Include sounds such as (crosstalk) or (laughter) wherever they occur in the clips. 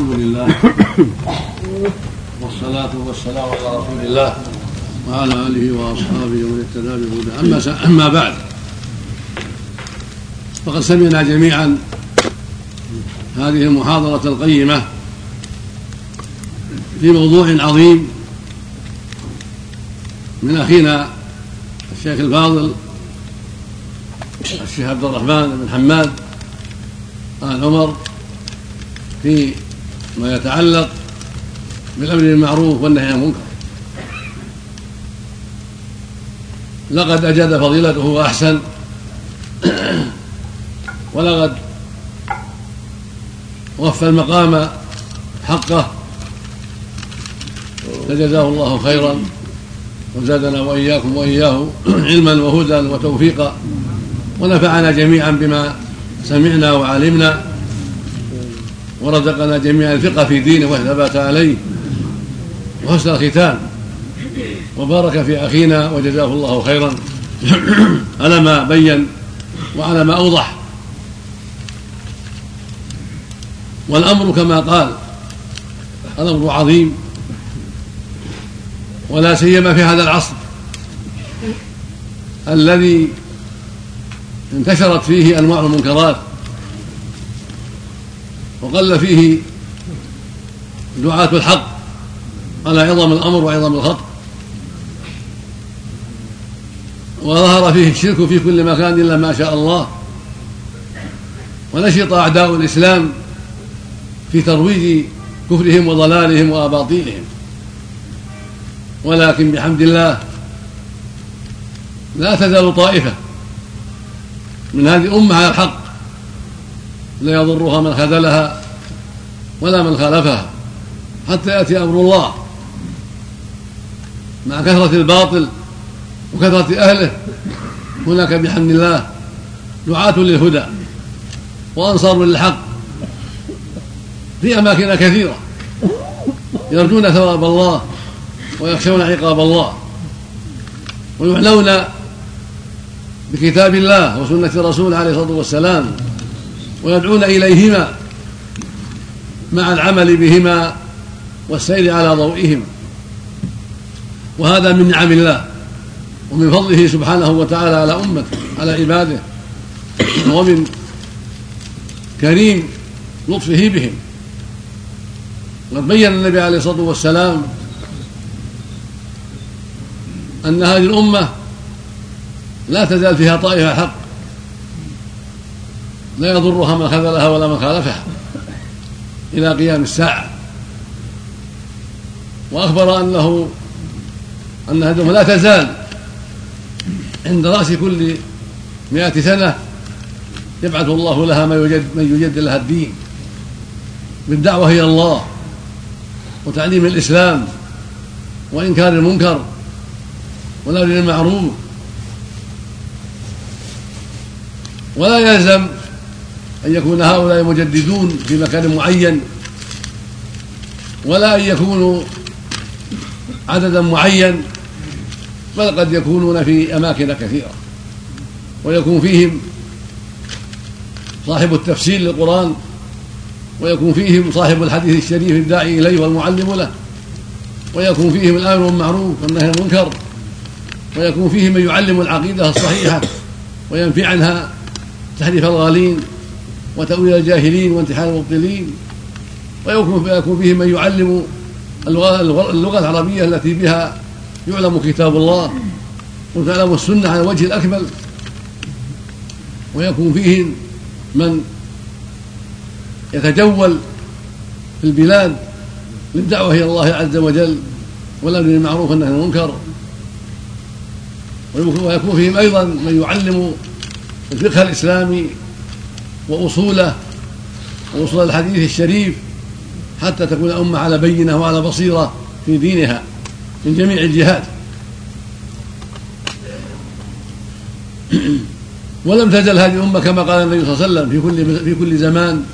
الحمد لله. والصلاة والسلام على رسول الله وعلى آله وأصحابه ومن اهتدى بهداه. أما أما بعد فقد سمعنا جميعا هذه المحاضرة القيمة في موضوع عظيم من أخينا الشيخ الفاضل الشيخ عبد الرحمن بن حماد آل عمر في ما يتعلق بالأمر بالمعروف والنهي عن المنكر. لقد أجاد فضيلته وأحسن. (clears throat) ولقد وفى المقام حقه. فجزاه الله خيرا. وزادنا وإياكم وإياه (clears throat) علما وهدى وتوفيقا. ونفعنا جميعا بما سمعنا وعلمنا. ورزقنا جميعا الفقه في دينه والثبات عليه. وحسن الختام. وبارك في أخينا وجزاه الله خيرا. (clears throat) على ما بين وعلى ما أوضح. والأمر كما قال الأمر عظيم. ولا سيما في هذا العصر. الذي انتشرت فيه أنواع المنكرات. وقل فيه دعاة الحق على عظم الأمر وعظم الخطر وظهر فيه الشرك في كل مكان إلا ما شاء الله. ونشط أعداء الإسلام في ترويج كفرهم وضلالهم وأباطيلهم. ولكن بحمد الله لا تزال طائفة من هذه الأمة على الحق. لا يضرها من خذلها ولا من خالفها حتى يأتي أمر الله. مع كثرة الباطل وكثرة أهله هناك بحمد الله دعاة للهدى وأنصار للحق في أماكن كثيرة يرجون ثواب الله ويخشون عقاب الله ويعنون بكتاب الله وسنة الرسول عليه الصلاة والسلام. ويدعون إليهما مع العمل بهما والسير على ضوئهما وهذا من نعم الله ومن فضله سبحانه وتعالى على أمته على عباده. ومن كريم لطفه بهم. وقد بين النبي عليه الصلاة والسلام أن هذه الأمة لا تزال فيها طائفة حق. لا يضرها من خذلها ولا من خالفها إلى قيام الساعة. وأخبر أنه أن هذه لا تزال عند رأس كل مئة سنة يبعث الله لها من يجد من يجد لها الدين بالدعوة إلى الله وتعليم الإسلام وإنكار المنكر والأمر بالمعروف ولا يلزم أن يكون هؤلاء مجددون في مكان معين ولا أن يكونوا عددا معين بل قد يكونون في أماكن كثيرة. ويكون فيهم صاحب التفسير للقرآن ويكون فيهم صاحب الحديث الشريف الداعي إليه والمعلم له ويكون فيهم الآمر بالمعروف والنهي عن المنكر ويكون فيهم من يعلم العقيدة الصحيحة وينفي عنها تحريف الغالين. وتأويل الجاهلين وانتحال المبطلين. ويكون يكون فيه من يعلم اللغة العربية التي بها يعلم كتاب الله وتعلم السنة على الوجه الأكمل. ويكون فيه من يتجول في البلاد للدعوة إلى الله عز وجل والأمر بالمعروف والنهي عن المنكر. ويكون فيهم أيضا من يعلم الفقه الإسلامي وأصوله وأصول الحديث الشريف حتى تكون الأمة على بينة وعلى بصيرة في دينها من جميع الجهات. (clears throat) ولم تزل هذه الأمة كما قال النبي صلى الله عليه وسلم في كل في كل زمان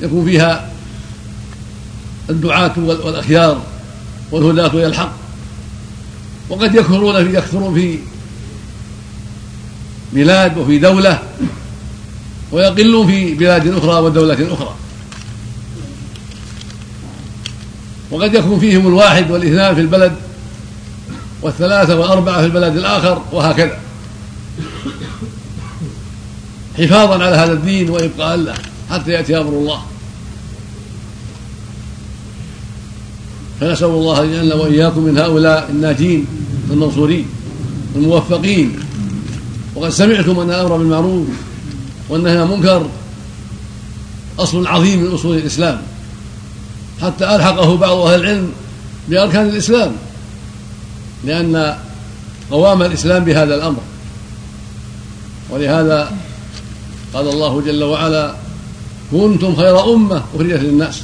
يكون فيها الدعاة والأخيار والهداة إلى الحق. وقد يكثرون في يكثرون في بلاد وفي دولة ويقلون في بلاد أخرى ودولة أخرى. وقد يكون فيهم الواحد والاثنان في البلد والثلاثة والأربعة في البلد الآخر وهكذا. حفاظا على هذا الدين وإبقاء له حتى يأتي أمر الله. فنسأل الله أن يجعلنا وإياكم من هؤلاء الناجين المنصورين الموفقين. وقد سمعتم أن الأمر بالمعروف والنهي عن المنكر أصل عظيم من أصول الإسلام. حتى ألحقه بعض أهل العلم بأركان الإسلام لأن قوام الإسلام بهذا الأمر. ولهذا قال الله جل وعلا كنتم خير أمة أخرجت للناس.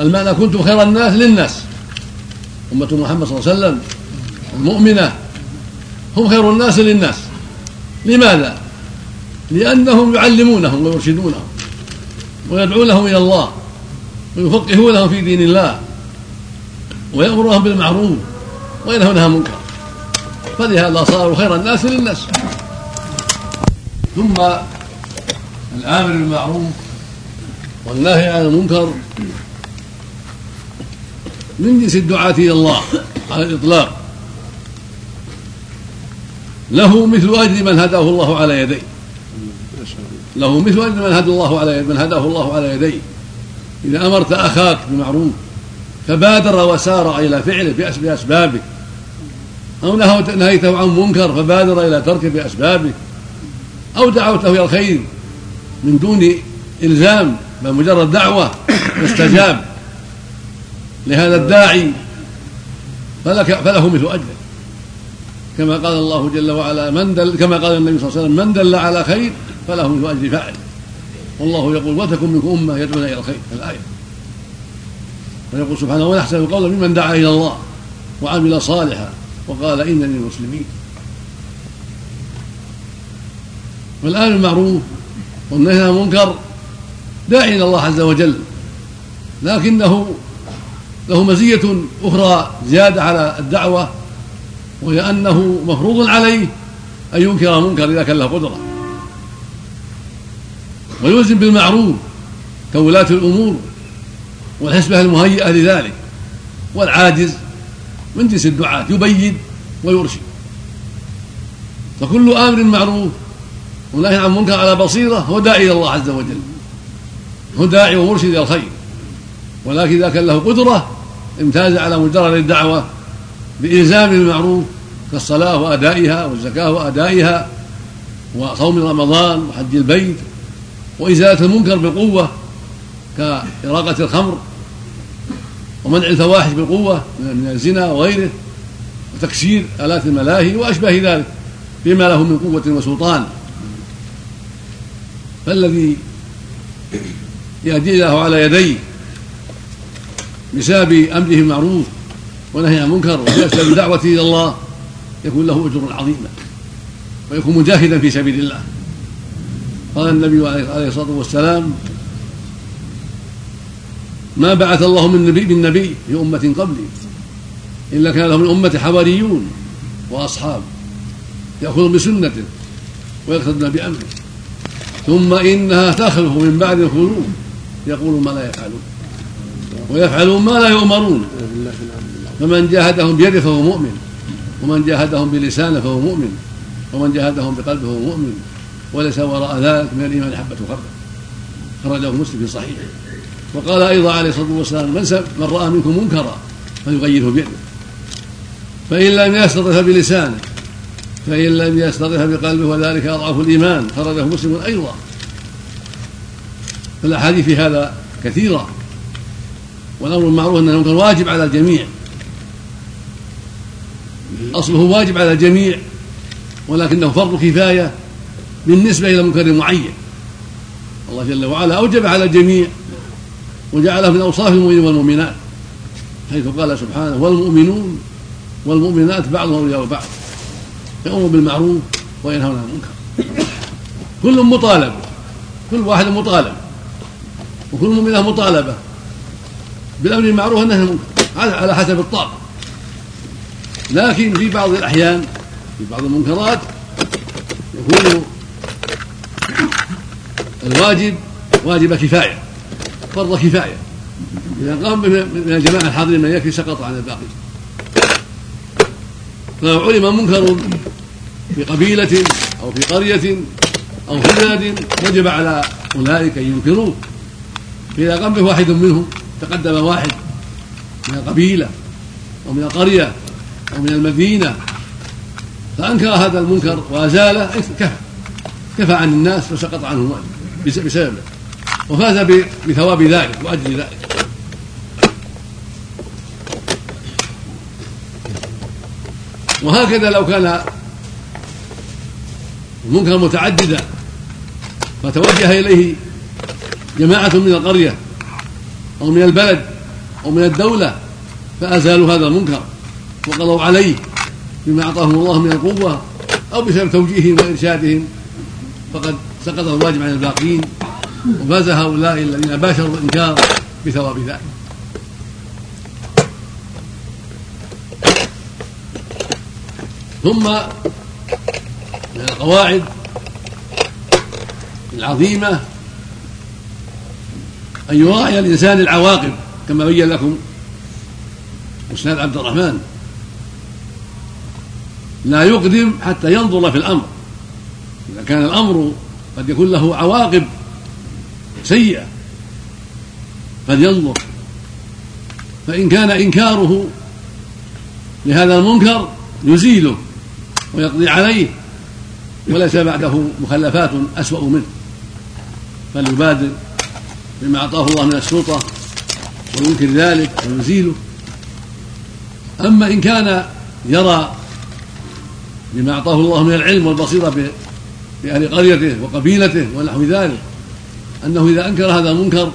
المعنى كنتم خير الناس للناس. أمة محمد صلى الله عليه وسلم المؤمنة هم خير الناس للناس. لماذا؟ لأنهم يعلمونهم ويرشدونهم ويدعونهم إلى الله ويفقهونهم في دين الله ويأمرهم بالمعروف وينهونها عن المنكر. فلهذا صاروا خير الناس للناس. ثم الآمر بالمعروف والنهي عن المنكر من جنس الدعاة إلى الله على الإطلاق. له مثل أجر من هداه الله على يديه. له مثل أجر من هدى الله على من هداه الله على يديه. إذا أمرت أخاك بمعروف فبادر وسار إلى فعله بأسبابه. أو نهيته عن منكر فبادر إلى تركه بأسبابه. أو دعوته إلى الخير من دون إلزام بل مجرد دعوة فاستجاب لهذا الداعي فلك فله مثل أجره كما قال الله جل وعلا من دل كما قال النبي صلى الله عليه وسلم من دل على خير فله مثل أجر فاعل. والله يقول وتكن منكم أمة يدعون إلى الخير. الآية. ويقول سبحانه ولا أحسن القول ممن دعا إلى الله وعمل صالحا وقال إنني المسلمين والآن المعروف والنهي عن المنكر داعي إلى الله عز وجل لكنه له مزية أخرى زيادة على الدعوة وهي أنه مفروض عليه أن ينكر المنكر إذا كان له قدرة. ويلزم بالمعروف كولاة الأمور والحسبة المهيئة لذلك والعاجز من جنس الدعاة يبين ويرشد. فكل آمر معروف ونهي عن منكر على بصيرة هو داعي إلى الله عز وجل. هو داعي ومرشد إلى الخير. ولكن إذا كان له قدرة امتاز على مجرد الدعوة بإلزام المعروف كالصلاة وأدائها والزكاة وأدائها وصوم رمضان وحج البيت وإزالة المنكر بقوة كإراقة الخمر ومنع الفواحش بالقوة من الزنا وغيره وتكسير آلات الملاهي وأشباه ذلك بما له من قوة وسلطان. فالذي يهدي الله على يديه بسبب أمره بالمعروف ونهي عن المنكر وبسبب دعوته إلى الله يكون له أجر عظيما ويكون مجاهدا في سبيل الله. قال النبي عليه الصلاة والسلام ما بعث الله من نبي من نبي في أمة قبلي إلا كان له من أمة حواريون وأصحاب يأخذون بسنته ويقتدون بأمره ثم إنها تخلف من بعد الخلوف يقول ما لا يفعلون ويفعلون ما لا يؤمرون فمن جاهدهم بيده فهو مؤمن ومن جاهدهم بلسانه فهو مؤمن ومن جاهدهم بقلبه فهو مؤمن وليس وراء ذلك من الإيمان حبة خردل خرجه مسلم في صحيحه وقال أيضا عليه الصلاة والسلام من, من رأى منكم منكرا فليغيره بيده. فإن لم يستطع بلسانه فإن لم يستطع بقلبه وذلك أضعف الإيمان. خرجه مسلم أيضا. فالأحاديث في هذا كثيرة. والأمر بالمعروف أنه المنكر واجب على الجميع. أصله واجب على الجميع. ولكنه فرض كفاية بالنسبة إلى منكر معين. الله جل وعلا أوجب على الجميع وجعله من أوصاف المؤمنين والمؤمنات حيث قال سبحانه والمؤمنون والمؤمنات بعضهم أولياء بعض يأمر بالمعروف وينهون عن المنكر. كل مطالب كل واحد مطالب وكل مؤمنة مطالبة بالأمر بالمعروف والنهي عن المنكر على حسب الطاقة. لكن في بعض الأحيان في بعض المنكرات يكون الواجب واجب كفاية فرض كفاية. إذا قام من الجماعة الحاضرين من يكفي سقط عن الباقي. فلو علم منكر في قبيلة أو في قرية أو في بلد وجب على أولئك أن ينكروه فإذا قام به واحد منهم تقدم واحد من القبيلة أو من القرية أو من المدينة فأنكر هذا المنكر وأزاله كفى كفى عن الناس فسقط عنه بسببه وفاز بثواب ذلك وأجل ذلك. وهكذا لو كان المنكر متعددا فتوجه إليه جماعة من القرية أو من البلد أو من الدولة فأزالوا هذا المنكر وقضوا عليه بما أعطاهم الله من القوة أو بسبب توجيههم وإرشادهم فقد سقط الواجب عن الباقين وفاز هؤلاء الذين باشروا الإنكار بثواب ذلك. ثم من القواعد العظيمة أن يراعي الإنسان العواقب كما بين لكم أستاذ عبد الرحمن. لا يقدم حتى ينظر في الأمر. إذا كان الأمر قد يكون له عواقب سيئة فلينظر. فإن كان إنكاره لهذا المنكر يزيله ويقضي عليه وليس بعده مخلفات أسوأ منه. فليبادر بما أعطاه الله من السلطة وينكر ذلك ويزيله. أما إن كان يرى بما أعطاه الله من العلم والبصيرة بأهل قريته وقبيلته ونحو ذلك. أنه إذا أنكر هذا المنكر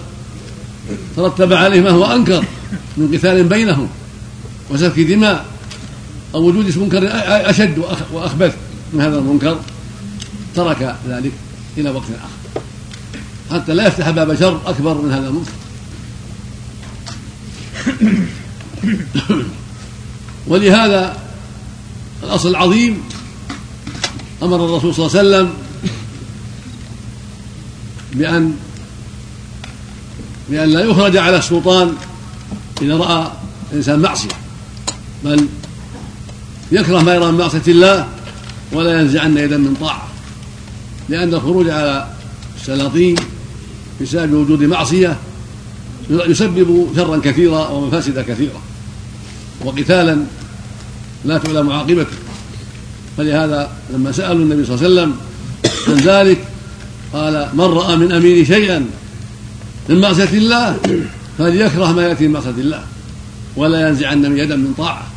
ترتب عليه ما هو أنكر من قتال بينهم وسفك دماء أو وجود منكر أشد وأخبث من هذا المنكر ترك ذلك إلى وقت آخر. حتى لا يفتح باب شر أكبر من هذا المنكر. (coughs) ولهذا الأصل العظيم أمر الرسول صلى الله عليه وسلم بأن بأن لا يخرج على السلطان إذا رأى الإنسان معصية بل يكره ما يرى من معصية الله ولا ينزعن يدا من طاعة لأن الخروج على السلاطين بسبب وجود معصية يسبب شرا كثيرا ومفاسد كثيرة وقتالا لا تعلم عاقبته. فلهذا لما سألوا النبي صلى الله عليه وسلم عن ذلك قال من رأى من أمير شيئا من معصية الله فليكره ما يأتي من معصية الله ولا ينزعن من يدا من طاعة.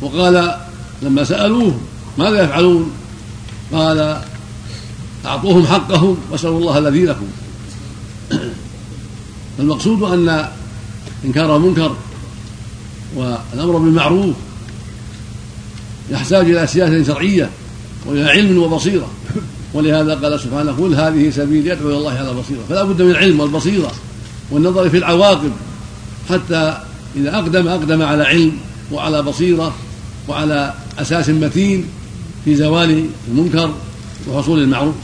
وقال لما سألوه ماذا يفعلون؟ قال أعطوهم حقهم وأسألوا الله الذي لكم. (clears throat) فالمقصود أن إنكار المنكر والأمر بالمعروف يحتاج إلى سياسة شرعية وإلى علم وبصيرة. ولهذا قال سبحانه قل هذه سبيل يدعو إلى الله على بصيرة. فلا بد من العلم والبصيرة والنظر في العواقب. حتى إذا أقدم أقدم على علم وعلى بصيرة وعلى أساس متين في زوال المنكر وحصول المعروف.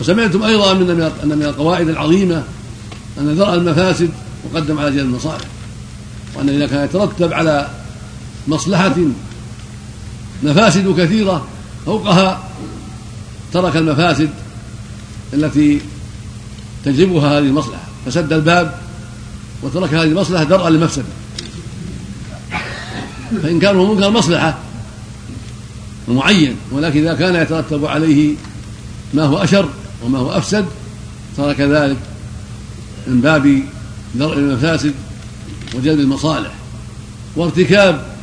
وسمعتم أيضا أن من القواعد العظيمة أن درء المفاسد مقدم على جلب المصالح وأن إذا كان يترتب على مصلحة مفاسد كثيرة فوقها ترك المفاسد التي تجلبها هذه المصلحة فسد الباب وترك هذه المصلحة درءا للمفسدة فإن كان منكر مصلحة معين ولكن إذا كان يترتب عليه ما هو أشر وما هو أفسد ترك ذلك من باب درء المفاسد وجلب المصالح. وارتكاب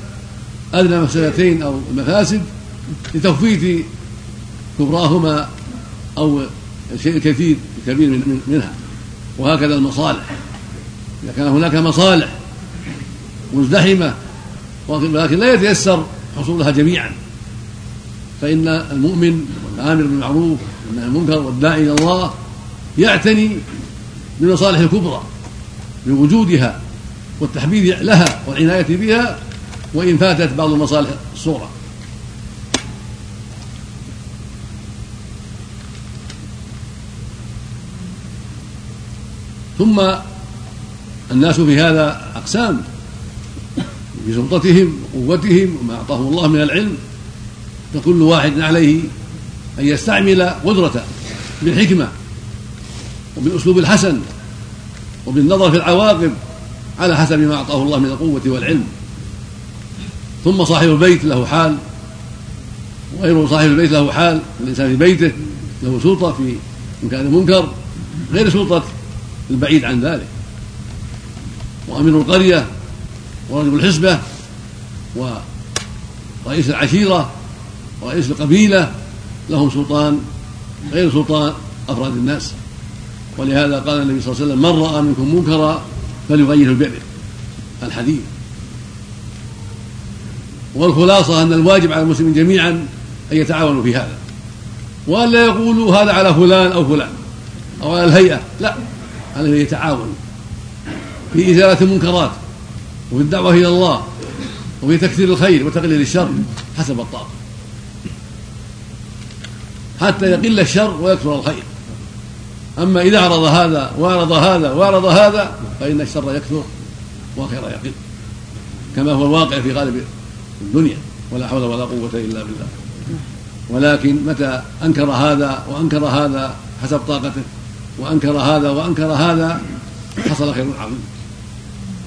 أدنى مفسدتين أو المفاسد لتخفيف كبراهما أو الشيء الكثير الكبير منها وهكذا المصالح. إذا كان هناك مصالح مزدحمة ولكن لا يتيسر حصولها جميعا فإن المؤمن والآمر بالمعروف والنهي عن المنكر والداعي إلى الله يعتني بالمصالح الكبرى بوجودها والتحبيب لها والعناية بها وإن فاتت بعض المصالح الصغرى ثم الناس في هذا أقسام. في سلطتهم وقوتهم وما أعطاهم الله من العلم. فكل واحد عليه أن يستعمل قدرته بالحكمة وبالأسلوب الحسن وبالنظر في العواقب على حسب ما أعطاه الله من القوة والعلم. ثم صاحب البيت له حال وغير صاحب البيت له حال الإنسان في بيته له سلطة في إن كان منكر غير سلطة البعيد عن ذلك. وأمير القرية ورجل الحسبة ورئيس العشيرة ورئيس القبيلة لهم سلطان غير سلطان أفراد الناس. ولهذا قال النبي صلى الله عليه وسلم من رأى منكم منكرا فليغيره بيده. الحديث. والخلاصة أن الواجب على المسلمين جميعا أن يتعاونوا في هذا. وأن لا يقولوا هذا على فلان أو فلان أو على الهيئة لا عليه يتعاون في إزالة المنكرات وفي الدعوة إلى الله وفي تكثير الخير وتقليل الشر حسب الطاقة. حتى يقل الشر ويكثر الخير. أما إذا أعرض هذا وأعرض هذا وأعرض هذا فإن الشر يكثر والخير يقل كما هو الواقع في غالب الدنيا ولا حول ولا قوة إلا بالله. ولكن متى أنكر هذا وأنكر هذا حسب طاقته وأنكر هذا وأنكر هذا حصل خير عظيم.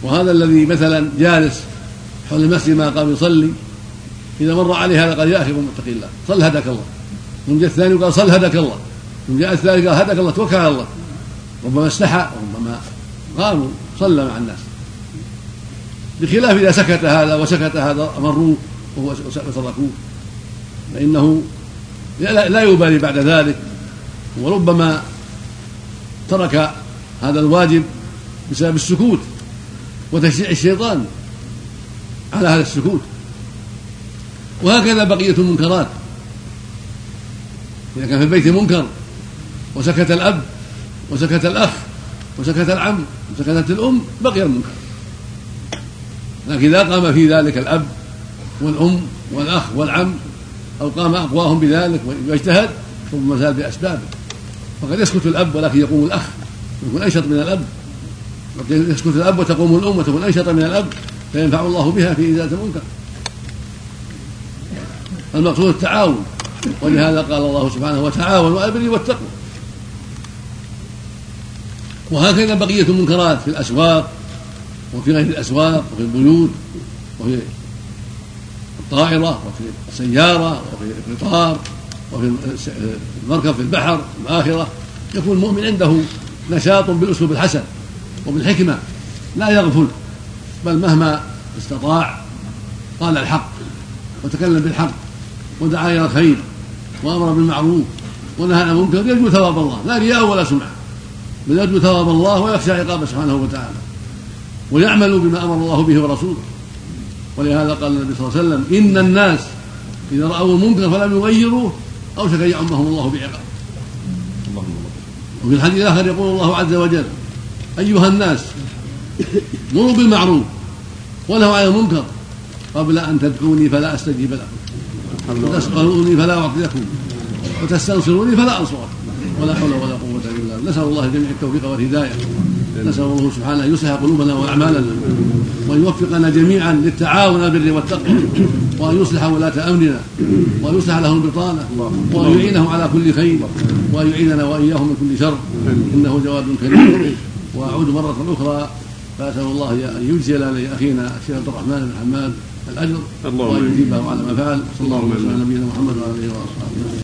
وهذا الذي مثلا جالس حول المسجد ما قام يصلي إذا مر عليه هذا قال يا أخي اتق الله صل هداك الله. ثم جاء الثاني وقال صل هداك الله. ثم جاء الثالث قال هداك الله توكل على الله. ربما استحى وربما قام صلى مع الناس. بخلاف إذا سكت هذا وسكت هذا أمروه وهو وتركوه فإنه لا يبالي بعد ذلك. وربما ترك هذا الواجب بسبب السكوت وتشجيع الشيطان على هذا السكوت. وهكذا بقية المنكرات. إذا كان في البيت منكر وسكت الأب وسكت الأخ وسكت العم وسكتت الأم بقي المنكر. لكن إذا قام في ذلك الأب والأم والأخ والعم أو قام أقواهم بذلك واجتهد ثم زال بأسبابه. فقد يسكت الأب ولكن يقوم الأخ يكون أنشط من الأب. يسكت الأب وتقوم الأم وتكون أنشط من الأب فينفع الله بها في إزالة المنكر. المقصود التعاون ولهذا قال الله سبحانه وتعاونوا على البر والتقوى. وهكذا بقية المنكرات في الأسواق وفي غير الأسواق وفي البيوت وفي الطائرة وفي السيارة وفي القطار وفي المركب في البحر الآخرة. يكون المؤمن عنده نشاط بالأسلوب الحسن وبالحكمة لا يغفل بل مهما استطاع قال الحق وتكلم بالحق ودعا إلى الخير وأمر بالمعروف ونهى عن المنكر يرجو ثواب الله لا رياء ولا سمعة بل يرجو ثواب الله ويخشى عقابه سبحانه وتعالى. ويعمل بما أمر الله به ورسوله. ولهذا قال النبي صلى الله عليه وسلم إن الناس إذا رأوا المنكر فلم يغيروه أوشك أن يعمهم الله بعقاب. وفي الحديث الآخر يقول الله عز وجل أيها الناس مروا بالمعروف ونهوا عن المنكر قبل أن تدعوني فلا أستجيب لكم وتسألوني فلا أعطي لكم وتستنصروني فلا أنصركم ولا حول ولا قوة إلا بالله. نسأل الله جميع التوفيق والهداية. نسأل الله سبحانه أن يصلح قلوبنا وأعمالنا وأن يوفقنا جميعا للتعاون على البر والتقوى وأن يصلح ولاة أمرنا وأن يصلح لهم البطانة وأن يعينهم على كل خير وأن يعيننا وإياهم من كل شر إنه جواد كريم. وأعود مرة أخرى فأسأل الله أن يجزي لأخينا الشيخ عبد الرحمن بن حماد الأجر وأن يجيبه على ما فعل. صلى الله عليه وسلم على نبينا محمد وعلى آله وأصحابه.